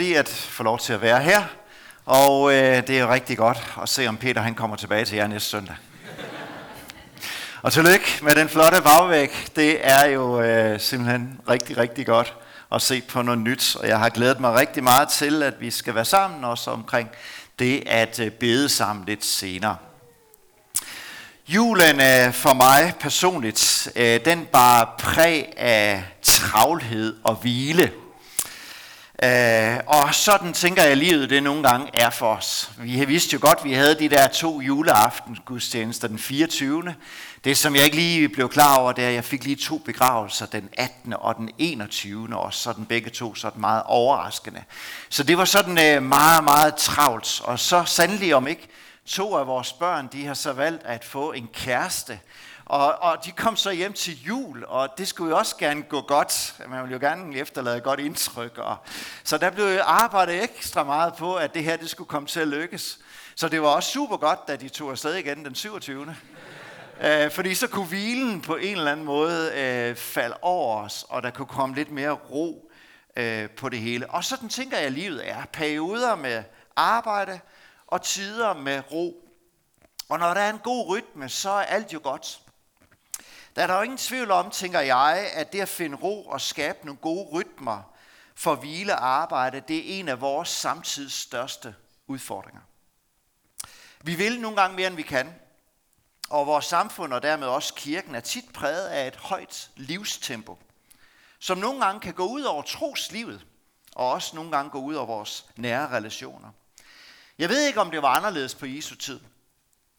fordi at få lov til at være her, og øh, det er rigtig godt at se, om Peter han kommer tilbage til jer næste søndag. og tillykke med den flotte bagvæg. Det er jo øh, simpelthen rigtig, rigtig godt at se på noget nyt, og jeg har glædet mig rigtig meget til, at vi skal være sammen også omkring det at øh, bede sammen lidt senere. Julen er for mig personligt, øh, den bare præg af travlhed og hvile. Øh, og sådan tænker jeg, at livet det nogle gange er for os. Vi vidste jo godt, at vi havde de der to juleaftensgudstjenester den 24. Det, som jeg ikke lige blev klar over, det er, at jeg fik lige to begravelser, den 18. og den 21. Og sådan begge to sådan meget overraskende. Så det var sådan øh, meget, meget travlt. Og så sandelig om ikke, to af vores børn, de har så valgt at få en kæreste. Og, og de kom så hjem til jul, og det skulle jo også gerne gå godt. Man ville jo gerne efterlade et godt indtryk. Og, så der blev arbejdet ekstra meget på, at det her det skulle komme til at lykkes. Så det var også super godt, da de tog afsted igen den 27. Øh, fordi så kunne hvilen på en eller anden måde øh, falde over os, og der kunne komme lidt mere ro øh, på det hele. Og sådan tænker jeg, at livet er. Perioder med arbejde og tider med ro. Og når der er en god rytme, så er alt jo godt. Der er der jo ingen tvivl om, tænker jeg, at det at finde ro og skabe nogle gode rytmer for hvile og arbejde, det er en af vores samtids største udfordringer. Vi vil nogle gange mere, end vi kan. Og vores samfund og dermed også kirken er tit præget af et højt livstempo, som nogle gange kan gå ud over troslivet, og også nogle gange gå ud over vores nære relationer. Jeg ved ikke, om det var anderledes på Jesu tid.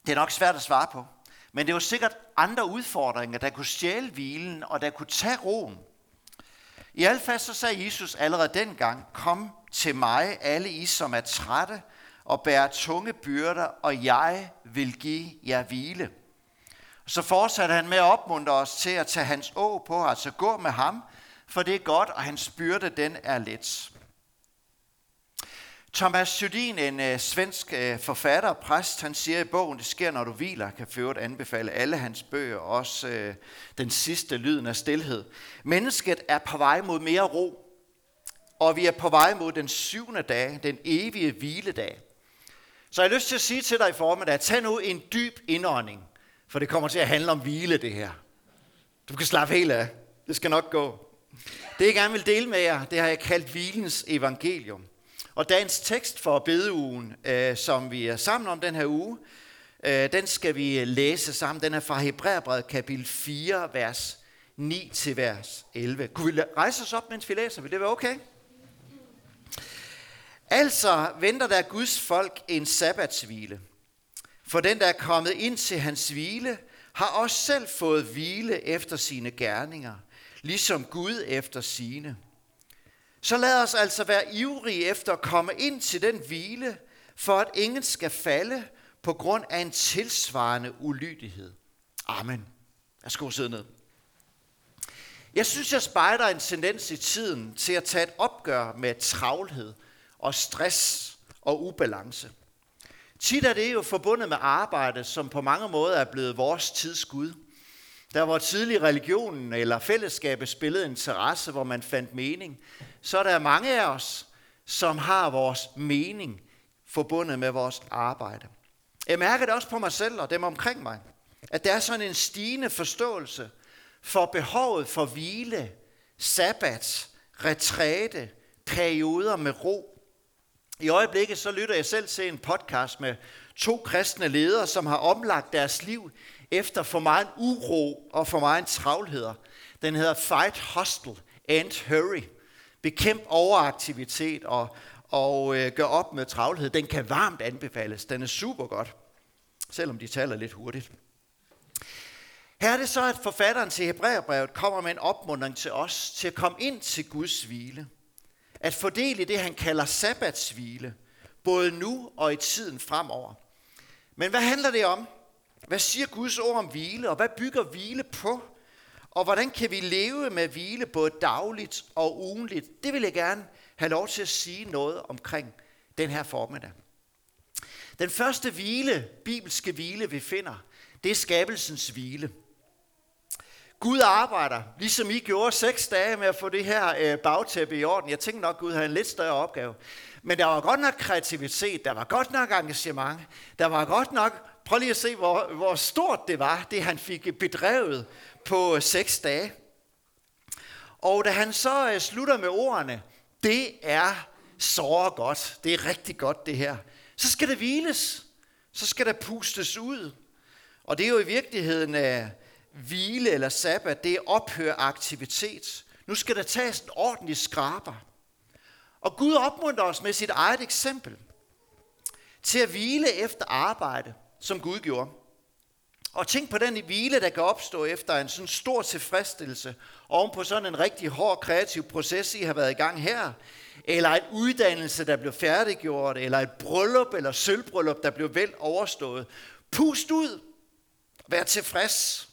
Det er nok svært at svare på. Men det var sikkert andre udfordringer, der kunne stjæle hvilen og der kunne tage roen. I hvert fald så sagde Jesus allerede dengang, kom til mig, alle I, som er trætte og bærer tunge byrder, og jeg vil give jer hvile. Så fortsatte han med at opmuntre os til at tage hans å på, altså gå med ham, for det er godt, og hans byrde den er let. Thomas Judin, en øh, svensk øh, forfatter og præst, han siger i bogen, det sker, når du hviler, kan for anbefale alle hans bøger, også øh, den sidste lyden af stillhed. Mennesket er på vej mod mere ro, og vi er på vej mod den syvende dag, den evige hviledag. Så jeg har lyst til at sige til dig i formiddag, tag nu en dyb indånding, for det kommer til at handle om hvile, det her. Du kan slappe helt af. Det skal nok gå. Det jeg gerne vil dele med jer, det har jeg kaldt hvilens evangelium. Og dagens tekst for bedeugen, øh, som vi er sammen om den her uge, øh, den skal vi læse sammen. Den er fra Hebræerbrevet kapitel 4, vers 9 til vers 11. Kunne vi rejse os op, mens vi læser? Vil det være okay? Altså venter der Guds folk en sabbatshvile. For den, der er kommet ind til hans hvile, har også selv fået hvile efter sine gerninger, ligesom Gud efter sine. Så lad os altså være ivrige efter at komme ind til den hvile, for at ingen skal falde på grund af en tilsvarende ulydighed. Amen. Jeg skal sidde ned. Jeg synes, jeg spejder en tendens i tiden til at tage et opgør med travlhed og stress og ubalance. Tit er det jo forbundet med arbejde, som på mange måder er blevet vores tids Gud. Der hvor tidlig religionen eller fællesskabet spillede en terrasse, hvor man fandt mening, så er der mange af os, som har vores mening forbundet med vores arbejde. Jeg mærker det også på mig selv og dem omkring mig, at der er sådan en stigende forståelse for behovet for hvile, sabbat, retræte, perioder med ro. I øjeblikket så lytter jeg selv til en podcast med to kristne ledere, som har omlagt deres liv efter for meget uro og for meget travlheder. Den hedder Fight Hustle and Hurry. Bekæmp overaktivitet og, og øh, gør op med travlhed. Den kan varmt anbefales. Den er super godt, selvom de taler lidt hurtigt. Her er det så, at forfatteren til Hebræerbrevet kommer med en opmuntring til os til at komme ind til Guds hvile. At fordele det, han kalder sabbatshvile, både nu og i tiden fremover. Men hvad handler det om? Hvad siger Guds ord om hvile, og hvad bygger hvile på? Og hvordan kan vi leve med hvile både dagligt og ugenligt? Det vil jeg gerne have lov til at sige noget omkring den her formiddag. Den første hvile, bibelske hvile, vi finder, det er skabelsens hvile. Gud arbejder, ligesom I gjorde seks dage med at få det her øh, bagtæppe i orden. Jeg tænkte nok, Gud havde en lidt større opgave. Men der var godt nok kreativitet, der var godt nok engagement, der var godt nok, prøv lige at se, hvor, hvor stort det var, det han fik bedrevet på øh, seks dage. Og da han så øh, slutter med ordene, det er så godt, det er rigtig godt det her, så skal det hviles, så skal der pustes ud. Og det er jo i virkeligheden uh, hvile eller sabbat, det er ophør aktivitet. Nu skal der tages en ordentlig skraber. Og Gud opmuntrer os med sit eget eksempel til at hvile efter arbejde, som Gud gjorde. Og tænk på den hvile, der kan opstå efter en sådan stor tilfredsstillelse oven på sådan en rigtig hård kreativ proces, I har været i gang her. Eller en uddannelse, der blev færdiggjort, eller et bryllup eller sølvbryllup, der blev vel overstået. Pust ud. Vær tilfreds.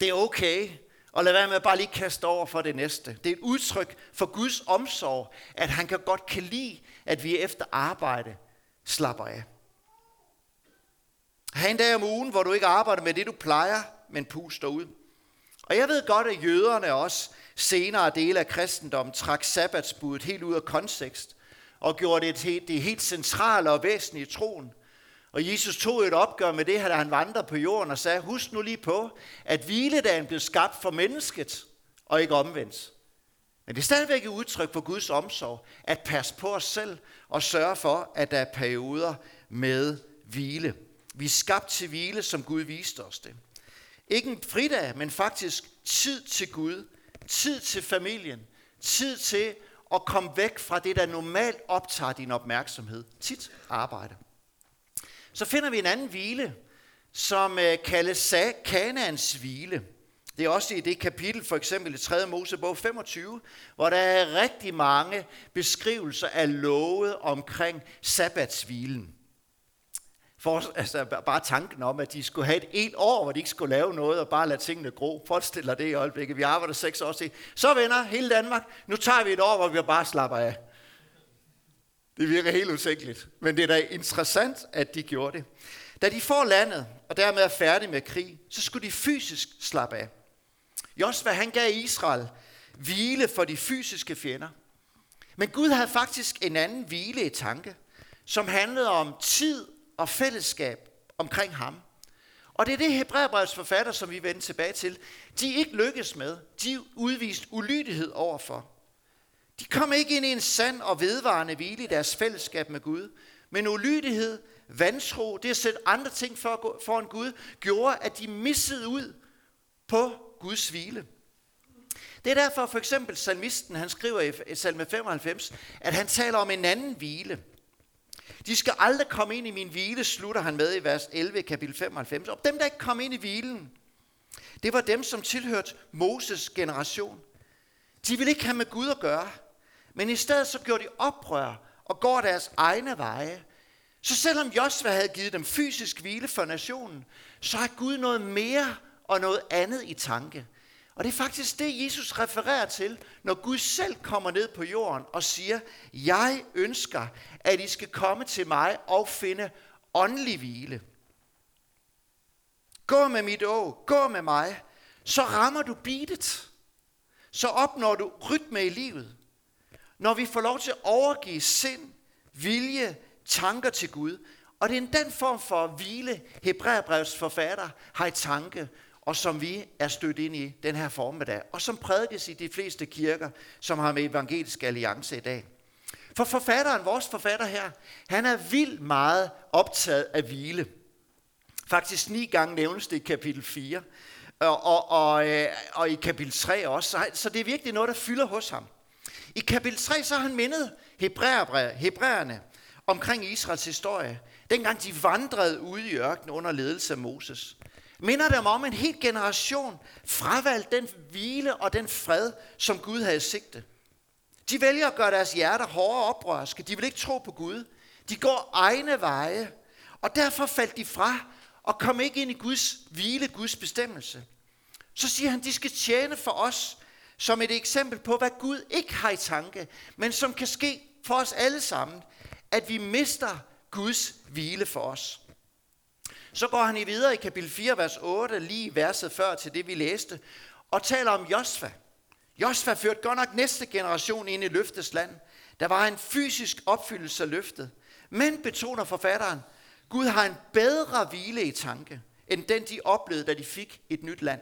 Det er okay. Og lad være med at bare lige kaste over for det næste. Det er et udtryk for Guds omsorg, at han kan godt kan lide, at vi efter arbejde slapper af. Ha' en dag om ugen, hvor du ikke arbejder med det, du plejer, men puster ud. Og jeg ved godt, at jøderne også senere dele af kristendommen trak sabbatsbuddet helt ud af kontekst og gjorde det til det helt centrale og væsentlige i troen. Og Jesus tog et opgør med det, da han vandrede på jorden og sagde, husk nu lige på, at hviledagen blev skabt for mennesket og ikke omvendt. Men det er stadigvæk et udtryk for Guds omsorg, at passe på os selv og sørge for, at der er perioder med hvile. Vi er skabt til hvile, som Gud viste os det. Ikke en fridag, men faktisk tid til Gud, tid til familien, tid til at komme væk fra det, der normalt optager din opmærksomhed. Tit arbejde. Så finder vi en anden hvile, som øh, kaldes Kanaans hvile. Det er også i det kapitel, for eksempel i 3. Mosebog 25, hvor der er rigtig mange beskrivelser af lovet omkring sabbatshvilen. For, altså, bare tanken om, at de skulle have et et år, hvor de ikke skulle lave noget og bare lade tingene gro. Forestil dig det i øjeblikket. Vi arbejder seks år til. Så venner, hele Danmark, nu tager vi et år, hvor vi bare slapper af. Det virker helt utænkeligt. Men det er da interessant, at de gjorde det. Da de får landet, og dermed er færdige med krig, så skulle de fysisk slappe af. Josva, han gav Israel hvile for de fysiske fjender. Men Gud havde faktisk en anden hvile i tanke, som handlede om tid og fællesskab omkring ham. Og det er det Hebræerbrevets forfatter, som vi vender tilbage til, de ikke lykkes med. De udvist ulydighed overfor. De kom ikke ind i en sand og vedvarende hvile i deres fællesskab med Gud. Men ulydighed, vantro, det at sætte andre ting for, Gud, gjorde, at de missede ud på Guds hvile. Det er derfor for eksempel salmisten, han skriver i salme 95, at han taler om en anden hvile. De skal aldrig komme ind i min hvile, slutter han med i vers 11, kapitel 95. Og dem, der ikke kom ind i hvilen, det var dem, som tilhørte Moses generation. De ville ikke have med Gud at gøre, men i stedet så gjorde de oprør og går deres egne veje. Så selvom Josva havde givet dem fysisk hvile for nationen, så har Gud noget mere og noget andet i tanke. Og det er faktisk det, Jesus refererer til, når Gud selv kommer ned på jorden og siger, jeg ønsker, at I skal komme til mig og finde åndelig hvile. Gå med mit å, gå med mig, så rammer du beatet. Så opnår du rytme i livet. Når vi får lov til at overgive sind, vilje, tanker til Gud. Og det er den form for hvile, Hebræerbrevs forfatter har i tanke, og som vi er stødt ind i den her formiddag, og som prædikes i de fleste kirker, som har med evangelisk alliance i dag. For forfatteren, vores forfatter her, han er vildt meget optaget af hvile. Faktisk ni gange nævnes det i kapitel 4, og, og, og, øh, og i kapitel 3 også, så det er virkelig noget, der fylder hos ham. I kapitel 3 så har han mindet hebræerne omkring Israels historie, dengang de vandrede ude i ørkenen under ledelse af Moses minder dem om en hel generation fravalgt den hvile og den fred, som Gud havde sigte. De vælger at gøre deres hjerter hårde og oprørske. De vil ikke tro på Gud. De går egne veje. Og derfor faldt de fra og kom ikke ind i Guds hvile, Guds bestemmelse. Så siger han, de skal tjene for os som et eksempel på, hvad Gud ikke har i tanke, men som kan ske for os alle sammen, at vi mister Guds hvile for os. Så går han i videre i kapitel 4, vers 8, lige verset før til det, vi læste. og taler om Josva. Josva førte godt nok næste generation ind i løftets land. Der var en fysisk opfyldelse af løftet. Men betoner forfatteren, Gud har en bedre hvile i tanke, end den de oplevede, da de fik et nyt land.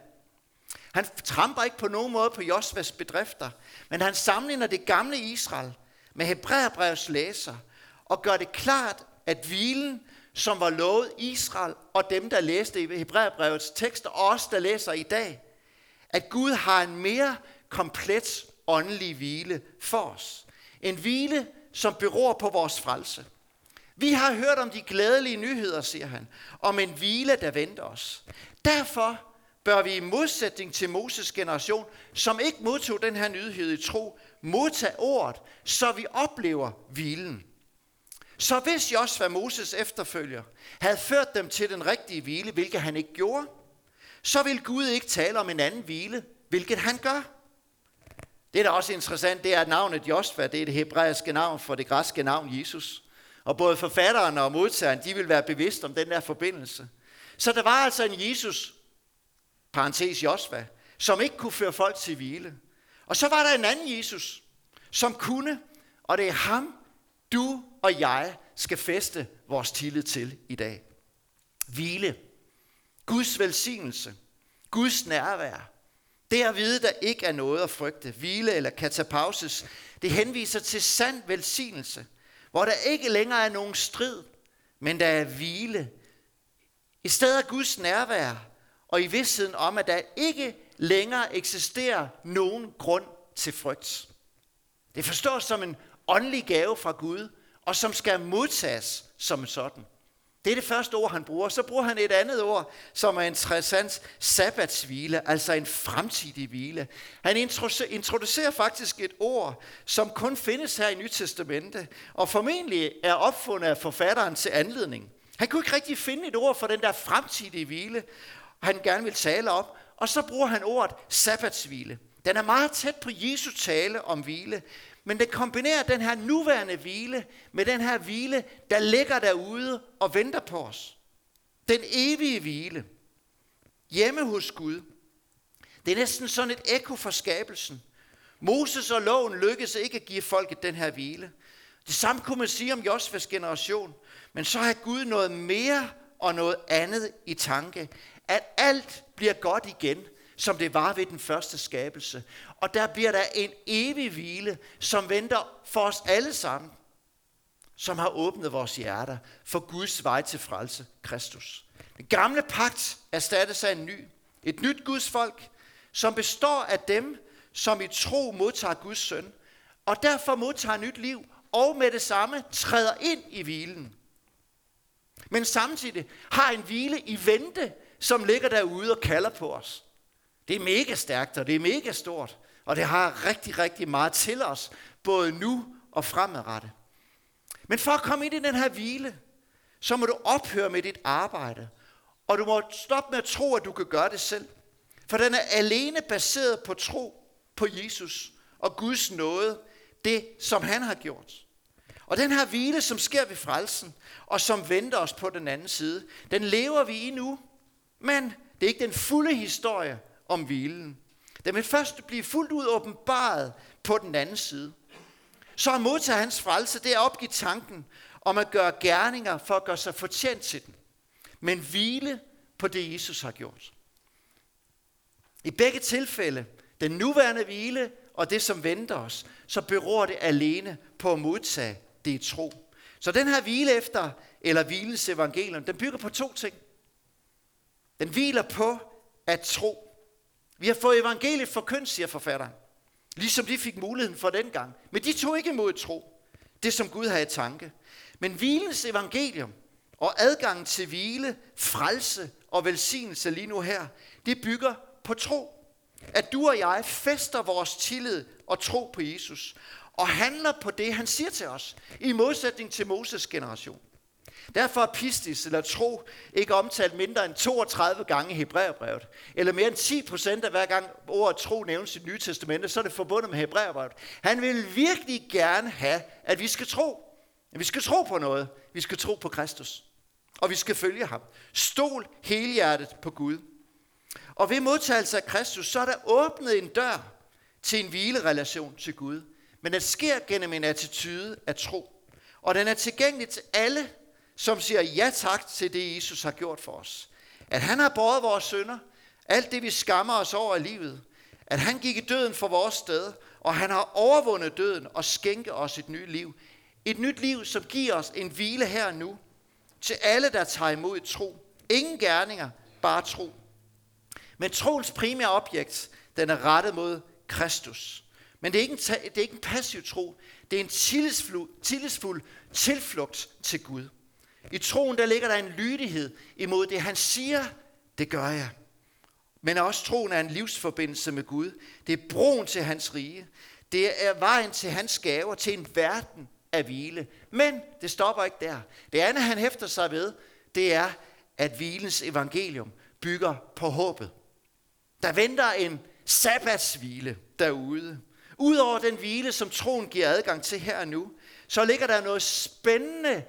Han tramper ikke på nogen måde på Josvas bedrifter, men han sammenligner det gamle Israel med Hebræerbrevets læser og gør det klart, at hvilen, som var lovet Israel og dem, der læste i Hebræerbrevets tekster, og os, der læser i dag, at Gud har en mere komplet åndelig hvile for os. En hvile, som beror på vores frelse. Vi har hørt om de glædelige nyheder, siger han, om en hvile, der venter os. Derfor bør vi i modsætning til Moses generation, som ikke modtog den her nyhed i tro, modtage ordet, så vi oplever hvilen. Så hvis Josva Moses efterfølger havde ført dem til den rigtige hvile, hvilket han ikke gjorde, så vil Gud ikke tale om en anden hvile, hvilket han gør. Det, der er også interessant, det er, at navnet Josva, det er det hebraiske navn for det græske navn Jesus. Og både forfatteren og modtageren, de vil være bevidst om den der forbindelse. Så der var altså en Jesus, parentes Josva, som ikke kunne føre folk til hvile. Og så var der en anden Jesus, som kunne, og det er ham, du og jeg skal feste vores tillid til i dag. Hvile. Guds velsignelse. Guds nærvær. Det at vide, der ikke er noget at frygte, hvile eller katapauses, det henviser til sand velsignelse, hvor der ikke længere er nogen strid, men der er hvile. I stedet af Guds nærvær, og i vidstheden om, at der ikke længere eksisterer nogen grund til frygt. Det forstås som en åndelig gave fra Gud, og som skal modtages som sådan. Det er det første ord, han bruger. Så bruger han et andet ord, som er interessant, sabbatshvile, altså en fremtidig hvile. Han introducerer faktisk et ord, som kun findes her i Nyt Testamente, og formentlig er opfundet af forfatteren til anledning. Han kunne ikke rigtig finde et ord for den der fremtidige hvile, han gerne vil tale om, og så bruger han ordet sabbatshvile. Den er meget tæt på Jesu tale om hvile, men det kombinerer den her nuværende hvile med den her hvile, der ligger derude og venter på os. Den evige hvile. Hjemme hos Gud. Det er næsten sådan et ekko for skabelsen. Moses og loven lykkedes ikke at give folket den her hvile. Det samme kunne man sige om Josvas generation. Men så har Gud noget mere og noget andet i tanke. At alt bliver godt igen, som det var ved den første skabelse. Og der bliver der en evig hvile, som venter for os alle sammen, som har åbnet vores hjerter for Guds vej til frelse, Kristus. Den gamle pagt erstattes af en ny. Et nyt Guds folk, som består af dem, som i tro modtager Guds søn, og derfor modtager nyt liv, og med det samme træder ind i hvilen. Men samtidig har en hvile i vente, som ligger derude og kalder på os. Det er mega stærkt, og det er mega stort. Og det har rigtig, rigtig meget til os, både nu og fremadrettet. Men for at komme ind i den her hvile, så må du ophøre med dit arbejde. Og du må stoppe med at tro, at du kan gøre det selv. For den er alene baseret på tro på Jesus og Guds nåde, det som han har gjort. Og den her hvile, som sker ved frelsen, og som venter os på den anden side, den lever vi i nu. Men det er ikke den fulde historie om hvilen. Den vil først blive fuldt ud åbenbaret på den anden side. Så at modtage hans frelse, det er at opgive tanken om at gøre gerninger for at gøre sig fortjent til den. Men hvile på det, Jesus har gjort. I begge tilfælde, den nuværende hvile og det, som venter os, så beror det alene på at modtage det i tro. Så den her hvile efter, eller hviles evangelium, den bygger på to ting. Den hviler på at tro. Vi har fået evangeliet forkyndt, siger forfatteren. Ligesom de fik muligheden for dengang. Men de tog ikke imod tro. Det som Gud havde i tanke. Men hvilens evangelium og adgangen til hvile, frelse og velsignelse lige nu her, det bygger på tro. At du og jeg fester vores tillid og tro på Jesus. Og handler på det, han siger til os. I modsætning til Moses generation. Derfor er pistis eller tro ikke omtalt mindre end 32 gange i Hebræerbrevet. Eller mere end 10 procent af hver gang ordet tro nævnes i det nye testamente, så er det forbundet med Hebræerbrevet. Han vil virkelig gerne have, at vi skal tro. At vi skal tro på noget. Vi skal tro på Kristus. Og vi skal følge ham. Stol helhjertet på Gud. Og ved modtagelse af Kristus, så er der åbnet en dør til en hvilerelation til Gud. Men det sker gennem en attitude af tro. Og den er tilgængelig til alle, som siger ja tak til det, Jesus har gjort for os. At han har båret vores sønder, alt det vi skammer os over i livet. At han gik i døden for vores sted, og han har overvundet døden og skænket os et nyt liv. Et nyt liv, som giver os en hvile her og nu. Til alle, der tager imod tro. Ingen gerninger, bare tro. Men troens primære objekt, den er rettet mod Kristus. Men det er ikke en, det er ikke en passiv tro. Det er en tillidsfuld, tillidsfuld tilflugt til Gud. I troen der ligger der en lydighed imod det, han siger, det gør jeg. Men også troen er en livsforbindelse med Gud. Det er broen til hans rige. Det er vejen til hans gaver, til en verden af hvile. Men det stopper ikke der. Det andet, han hæfter sig ved, det er, at hvilens evangelium bygger på håbet. Der venter en sabbatshvile derude. Udover den hvile, som troen giver adgang til her og nu, så ligger der noget spændende,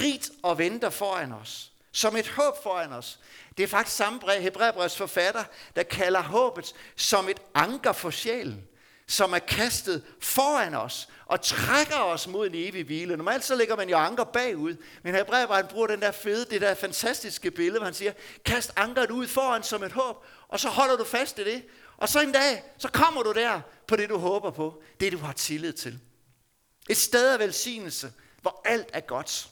rigt og venter foran os. Som et håb foran os. Det er faktisk samme brev, Hebræerbrevs forfatter, der kalder håbet som et anker for sjælen, som er kastet foran os og trækker os mod en evig hvile. Normalt så lægger man jo anker bagud, men Hebræerbrevet bruger den der fede, det der fantastiske billede, hvor han siger, kast ankeret ud foran som et håb, og så holder du fast i det. Og så en dag, så kommer du der på det, du håber på, det du har tillid til. Et sted af velsignelse, hvor alt er godt.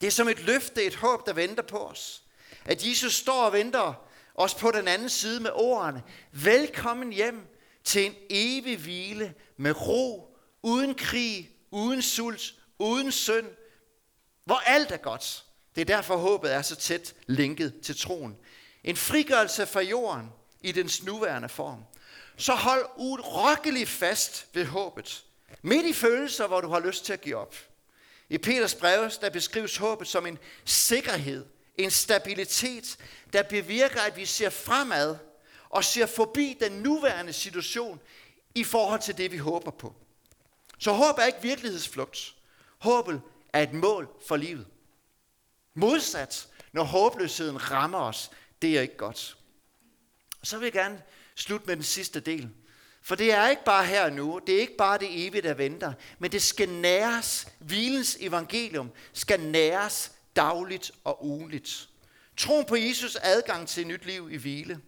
Det er som et løfte, et håb, der venter på os. At Jesus står og venter os på den anden side med ordene. Velkommen hjem til en evig hvile med ro, uden krig, uden sult, uden synd, hvor alt er godt. Det er derfor håbet er så tæt linket til troen. En frigørelse fra jorden i dens nuværende form. Så hold urokkeligt fast ved håbet. Midt i følelser, hvor du har lyst til at give op. I Peters brev, der beskrives håbet som en sikkerhed, en stabilitet, der bevirker, at vi ser fremad og ser forbi den nuværende situation i forhold til det, vi håber på. Så håb er ikke virkelighedsflugt. Håbet er et mål for livet. Modsat, når håbløsheden rammer os, det er ikke godt. Så vil jeg gerne slutte med den sidste del. For det er ikke bare her og nu, det er ikke bare det evige, der venter, men det skal næres, hvilens evangelium skal næres dagligt og ugenligt. Troen på Jesus adgang til et nyt liv i hvile.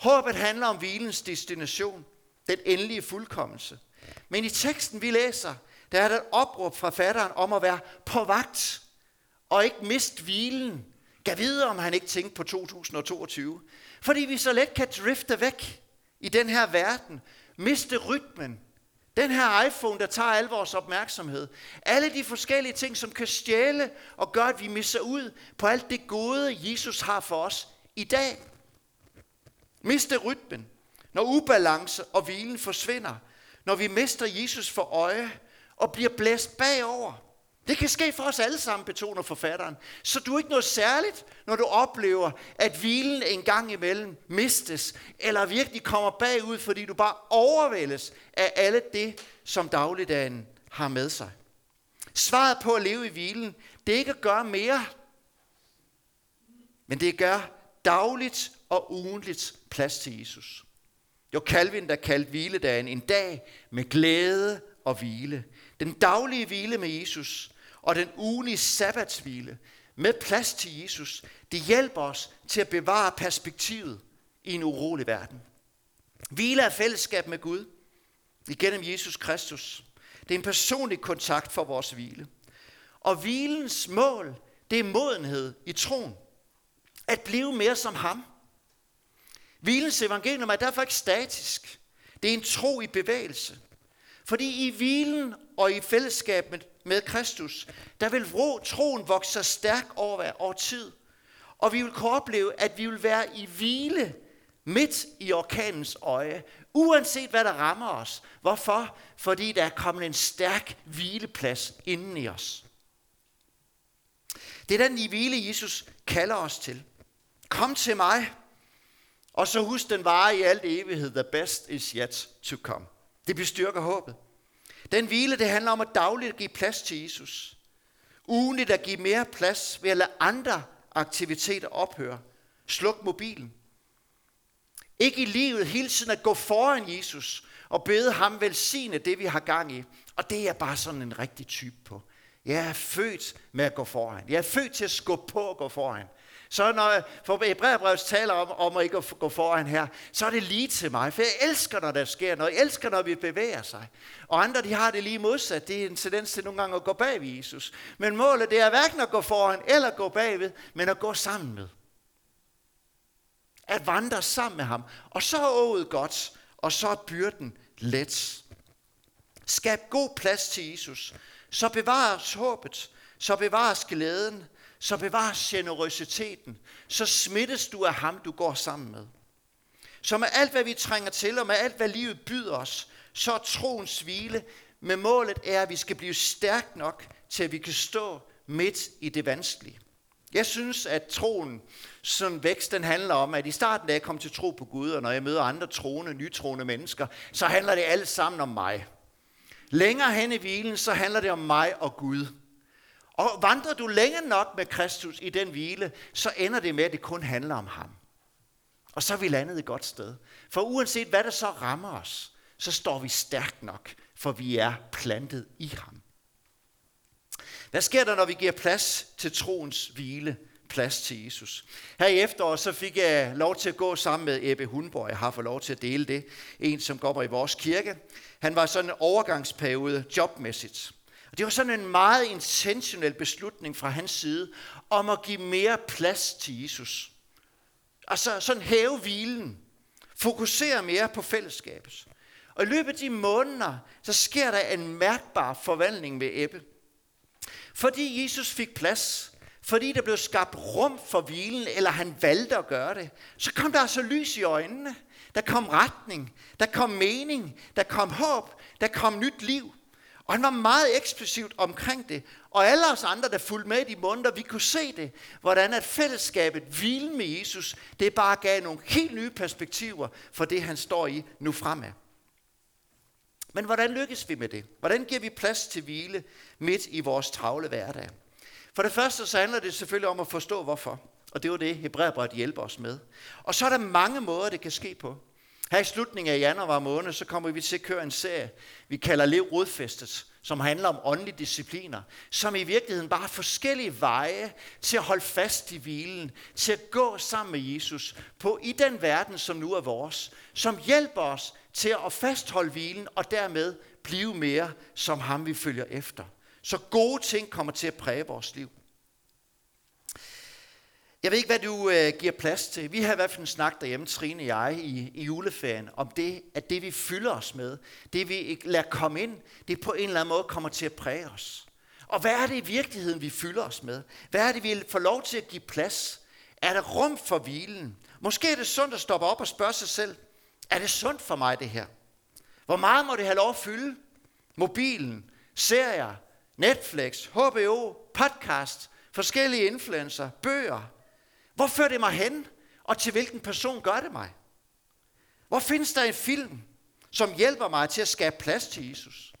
Håbet handler om hvilens destination, den endelige fuldkommelse. Men i teksten, vi læser, der er der et opråb fra fatteren om at være på vagt og ikke miste hvilen. Gav vide, om han ikke tænkte på 2022. Fordi vi så let kan drifte væk i den her verden, miste rytmen. Den her iPhone, der tager al vores opmærksomhed. Alle de forskellige ting, som kan stjæle og gøre, at vi misser ud på alt det gode, Jesus har for os i dag. Miste rytmen. Når ubalance og hvilen forsvinder. Når vi mister Jesus for øje og bliver blæst bagover. Det kan ske for os alle sammen, betoner forfatteren. Så du er ikke noget særligt, når du oplever, at hvilen en gang imellem mistes, eller virkelig kommer bagud, fordi du bare overvældes af alle det, som dagligdagen har med sig. Svaret på at leve i hvilen, det er ikke at gøre mere, men det er at gøre dagligt og ugentligt plads til Jesus. Jo Calvin, der kaldte hviledagen en dag med glæde og hvile. Den daglige hvile med Jesus, og den ugenlige sabbatshvile med plads til Jesus, det hjælper os til at bevare perspektivet i en urolig verden. Hvile er fællesskab med Gud igennem Jesus Kristus. Det er en personlig kontakt for vores hvile. Og hvilens mål, det er modenhed i troen. At blive mere som ham. Hvilens evangelium er derfor ikke statisk. Det er en tro i bevægelse. Fordi i hvilen og i fællesskab med, med Kristus, der vil troen vokse sig stærk over, over tid. Og vi vil kunne opleve, at vi vil være i hvile midt i orkanens øje, uanset hvad der rammer os. Hvorfor? Fordi der er kommet en stærk hvileplads inden i os. Det er den i hvile, Jesus kalder os til. Kom til mig, og så husk den vare i alt evighed. The best is yet to come. Det bestyrker håbet. Den hvile, det handler om at dagligt give plads til Jesus. Ugenligt at give mere plads ved at lade andre aktiviteter ophøre. Sluk mobilen. Ikke i livet hele tiden at gå foran Jesus og bede ham velsigne det, vi har gang i. Og det er jeg bare sådan en rigtig type på. Jeg er født med at gå foran. Jeg er født til at skubbe på og gå foran. Så når for Hebræerbrevs taler om, om at ikke gå foran her, så er det lige til mig. For jeg elsker, når der sker noget. Jeg elsker, når vi bevæger sig. Og andre, de har det lige modsat. Det er en tendens til nogle gange at gå bag ved Jesus. Men målet, det er hverken at gå foran eller gå bagved, men at gå sammen med. At vandre sammen med ham. Og så er ået godt, og så er byrden let. Skab god plads til Jesus. Så bevares håbet. Så bevares glæden så bevar generøsiteten. Så smittes du af ham, du går sammen med. Så med alt, hvad vi trænger til, og med alt, hvad livet byder os, så er troens hvile med målet er, at vi skal blive stærk nok til, at vi kan stå midt i det vanskelige. Jeg synes, at troen, sådan vækst, den handler om, at i starten, da jeg kom til tro på Gud, og når jeg møder andre troende, nytroende mennesker, så handler det alt sammen om mig. Længere hen i hvilen, så handler det om mig og Gud. Og vandrer du længe nok med Kristus i den hvile, så ender det med, at det kun handler om ham. Og så er vi landet et godt sted. For uanset hvad der så rammer os, så står vi stærkt nok, for vi er plantet i ham. Hvad sker der, når vi giver plads til troens hvile, plads til Jesus? Her i efteråret så fik jeg lov til at gå sammen med Ebbe Hundborg. Jeg har fået lov til at dele det. En, som går i vores kirke. Han var sådan en overgangsperiode jobmæssigt. Og Det var sådan en meget intentionel beslutning fra hans side om at give mere plads til Jesus. Altså sådan hæve hvilen. Fokusere mere på fællesskabet. Og i løbet af de måneder, så sker der en mærkbar forvandling med Ebbe. Fordi Jesus fik plads, fordi der blev skabt rum for hvilen, eller han valgte at gøre det, så kom der altså lys i øjnene. Der kom retning, der kom mening, der kom håb, der kom nyt liv. Og han var meget eksplosivt omkring det. Og alle os andre, der fulgte med i de måneder, vi kunne se det, hvordan at fællesskabet, hvilen med Jesus, det bare gav nogle helt nye perspektiver for det, han står i nu fremad. Men hvordan lykkes vi med det? Hvordan giver vi plads til hvile midt i vores travle hverdag? For det første så handler det selvfølgelig om at forstå hvorfor. Og det var det, Hebræerbrevet hjælper os med. Og så er der mange måder, det kan ske på. Her i slutningen af januar måned, så kommer vi til at køre en serie, vi kalder Lev Rodfæstet, som handler om åndelige discipliner, som i virkeligheden bare er forskellige veje til at holde fast i hvilen, til at gå sammen med Jesus på i den verden, som nu er vores, som hjælper os til at fastholde hvilen og dermed blive mere som ham, vi følger efter. Så gode ting kommer til at præge vores liv. Jeg ved ikke, hvad du øh, giver plads til. Vi har i hvert fald en snak derhjemme, Trine og jeg, i, i juleferien, om det, at det vi fylder os med, det vi ikke lader komme ind, det på en eller anden måde kommer til at præge os. Og hvad er det i virkeligheden, vi fylder os med? Hvad er det, vi får lov til at give plads? Er der rum for hvilen? Måske er det sundt at stoppe op og spørge sig selv, er det sundt for mig det her? Hvor meget må det have lov at fylde? Mobilen, serier, Netflix, HBO, podcast, forskellige influencer, bøger, hvor fører det mig hen? Og til hvilken person gør det mig? Hvor findes der en film, som hjælper mig til at skabe plads til Jesus?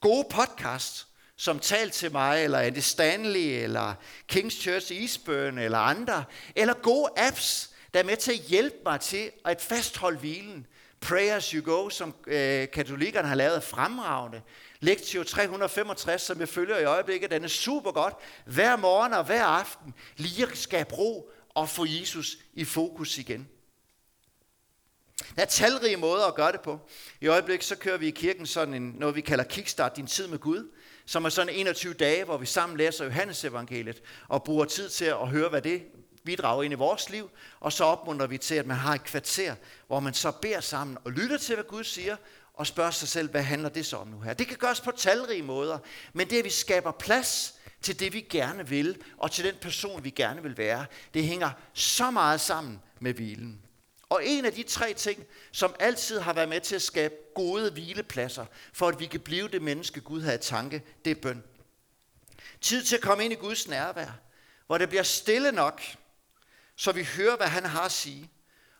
Gode podcast, som taler til mig, eller Andy Stanley, eller King's Church Eastburn, eller andre. Eller gode apps, der er med til at hjælpe mig til at fastholde hvilen. Pray as you go, som øh, katolikkerne har lavet fremragende. Lektio 365, som jeg følger i øjeblikket, den er super godt. Hver morgen og hver aften lige skal bro og få Jesus i fokus igen. Der er talrige måder at gøre det på. I øjeblikket så kører vi i kirken sådan en, noget, vi kalder Kickstart, din tid med Gud, som er sådan 21 dage, hvor vi sammen læser Johannes evangeliet og bruger tid til at høre, hvad det bidrager ind i vores liv, og så opmuntrer vi til, at man har et kvarter, hvor man så beder sammen og lytter til, hvad Gud siger, og spørger sig selv, hvad handler det så om nu her? Det kan gøres på talrige måder, men det, at vi skaber plads til det, vi gerne vil, og til den person, vi gerne vil være, det hænger så meget sammen med hvilen. Og en af de tre ting, som altid har været med til at skabe gode hvilepladser, for at vi kan blive det menneske, Gud har i tanke, det er bøn. Tid til at komme ind i Guds nærvær, hvor det bliver stille nok, så vi hører, hvad han har at sige.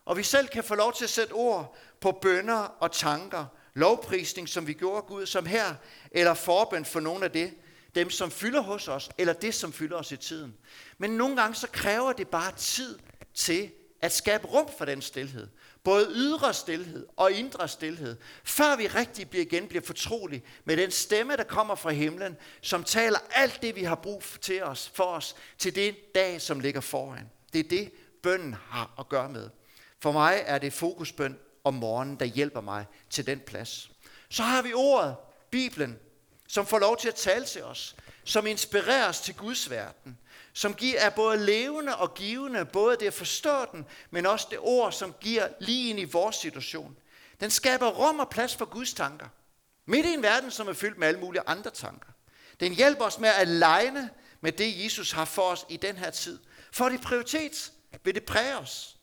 Og vi selv kan få lov til at sætte ord på bønder og tanker, lovprisning, som vi gjorde Gud, som her, eller forbøn for nogle af det, dem som fylder hos os, eller det, som fylder os i tiden. Men nogle gange så kræver det bare tid til, at skabe rum for den stillhed. Både ydre stillhed og indre stillhed. Før vi rigtig bliver igen bliver fortrolige med den stemme, der kommer fra himlen, som taler alt det, vi har brug for, til os, for os til den dag, som ligger foran. Det er det, bønden har at gøre med. For mig er det fokusbøn om morgenen, der hjælper mig til den plads. Så har vi ordet, Bibelen, som får lov til at tale til os, som inspirerer os til Guds verden, som giver, er både levende og givende, både det at forstå den, men også det ord, som giver lige ind i vores situation. Den skaber rum og plads for Guds tanker. Midt i en verden, som er fyldt med alle mulige andre tanker. Den hjælper os med at aligne med det, Jesus har for os i den her tid. Får det prioritet vil det præge os.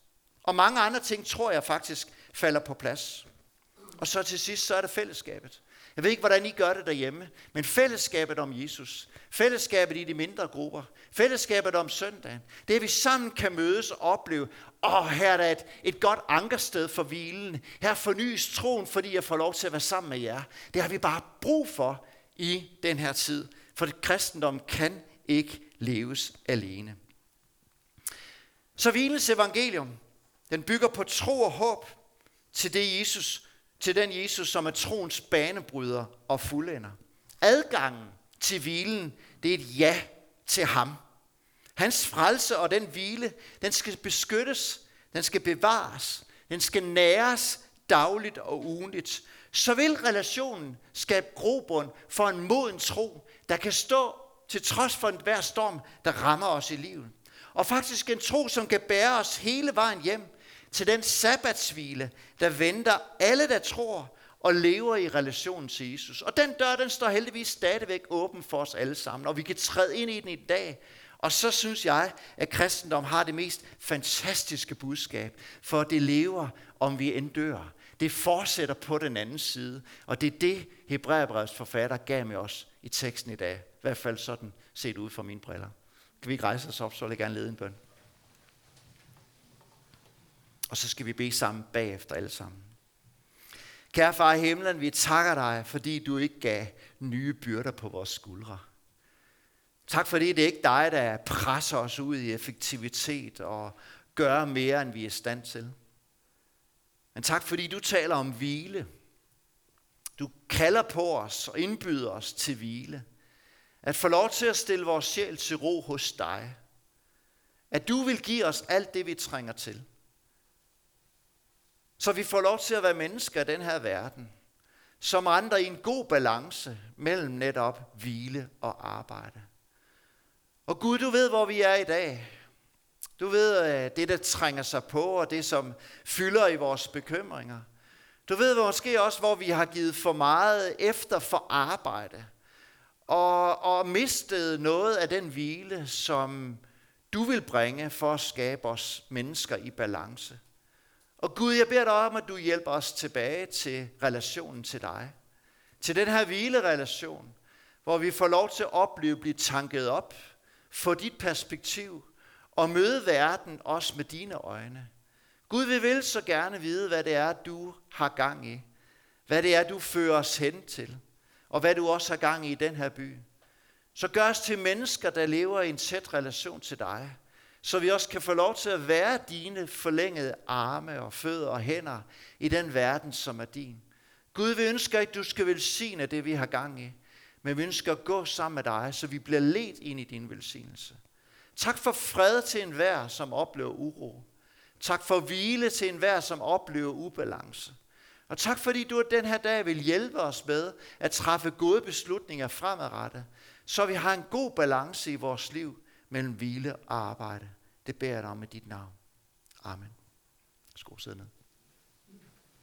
Og mange andre ting, tror jeg faktisk, falder på plads. Og så til sidst, så er det fællesskabet. Jeg ved ikke, hvordan I gør det derhjemme, men fællesskabet om Jesus, fællesskabet i de mindre grupper, fællesskabet om søndagen, det er, vi sammen kan mødes og opleve, åh, her er der et, et godt ankersted for hvilen. Her fornyes troen, fordi jeg får lov til at være sammen med jer. Det har vi bare brug for i den her tid, for kristendommen kan ikke leves alene. Så hvilens evangelium, den bygger på tro og håb til det Jesus, til den Jesus, som er troens banebryder og fuldender. Adgangen til hvilen, det er et ja til ham. Hans frelse og den hvile, den skal beskyttes, den skal bevares, den skal næres dagligt og ugenligt. Så vil relationen skabe grobund for en moden tro, der kan stå til trods for enhver storm, der rammer os i livet. Og faktisk en tro, som kan bære os hele vejen hjem til den sabbatshvile, der venter alle, der tror og lever i relation til Jesus. Og den dør, den står heldigvis stadigvæk åben for os alle sammen, og vi kan træde ind i den i dag. Og så synes jeg, at kristendom har det mest fantastiske budskab, for det lever, om vi end dør. Det fortsætter på den anden side, og det er det, Hebræerbrevets forfatter gav med os i teksten i dag. I hvert fald sådan set ud fra mine briller. Kan vi ikke rejse os op, så vil jeg gerne lede en bøn. Og så skal vi bede sammen bagefter alle sammen. Kære far i himlen, vi takker dig, fordi du ikke gav nye byrder på vores skuldre. Tak fordi det er ikke dig, der presser os ud i effektivitet og gør mere, end vi er i stand til. Men tak fordi du taler om hvile. Du kalder på os og indbyder os til hvile. At få lov til at stille vores sjæl til ro hos dig. At du vil give os alt det, vi trænger til. Så vi får lov til at være mennesker i den her verden, som andre i en god balance mellem netop hvile og arbejde. Og Gud, du ved, hvor vi er i dag. Du ved øh, det, der trænger sig på, og det, som fylder i vores bekymringer. Du ved måske også, hvor vi har givet for meget efter for arbejde, og, og mistede noget af den hvile, som du vil bringe for at skabe os mennesker i balance. Og Gud, jeg beder dig om, at du hjælper os tilbage til relationen til dig. Til den her hvilerelation, hvor vi får lov til at opleve, blive tanket op, få dit perspektiv og møde verden også med dine øjne. Gud, vi vil så gerne vide, hvad det er, du har gang i. Hvad det er, du fører os hen til. Og hvad du også har gang i i den her by. Så gør os til mennesker, der lever i en tæt relation til dig så vi også kan få lov til at være dine forlængede arme og fødder og hænder i den verden, som er din. Gud, vi ønsker ikke, at du skal velsigne det, vi har gang i, men vi ønsker at gå sammen med dig, så vi bliver ledt ind i din velsignelse. Tak for fred til enhver, som oplever uro. Tak for hvile til enhver, som oplever ubalance. Og tak fordi du den her dag vil hjælpe os med at træffe gode beslutninger fremadrettet, så vi har en god balance i vores liv mellem hvile og arbejde. Det beder jeg dig om i dit navn. Amen. Skål sidde ned.